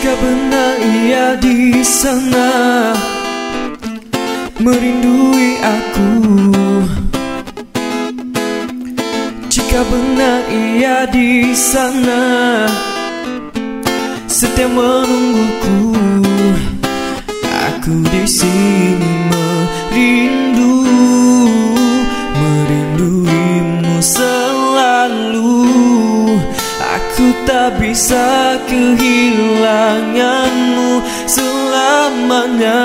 benar ia di sana merindui aku. Jika benar ia di sana Setia menungguku bisa kehilanganmu selamanya.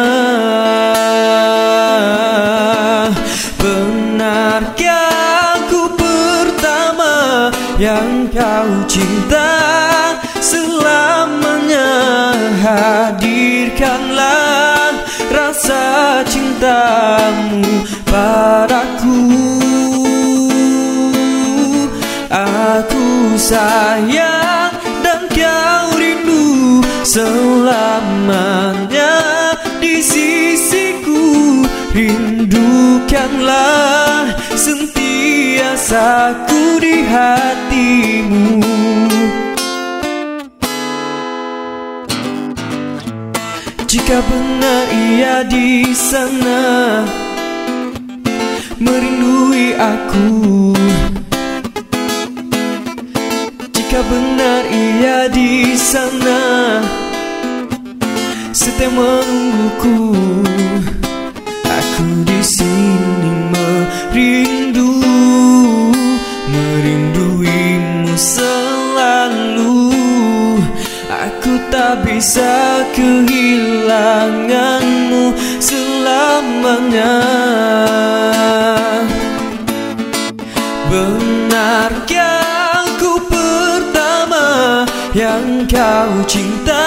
Benarkah aku pertama yang kau cinta Selamanya? Hadirkanlah rasa cintamu padaku. Aku sayang selamanya di sisiku Rindukanlah sentiasa ku di hatimu. Jika benar ia di sana Merindui aku Setia menungguku. Aku di sini merindu Merinduimu selalu. Aku tak bisa kehilanganmu selamanya. Benarkah aku pertama yang kau cinta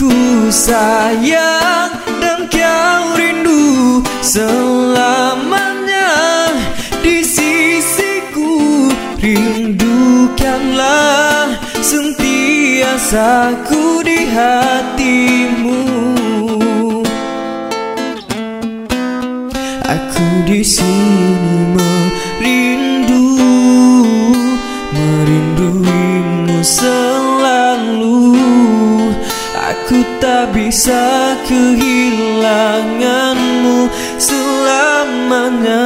Ku sayang dan kau rindu selamanya. Di sisiku Rindukanlah sentiasa ku di hatimu. Aku di sini merindu bisa kehilanganmu selamanya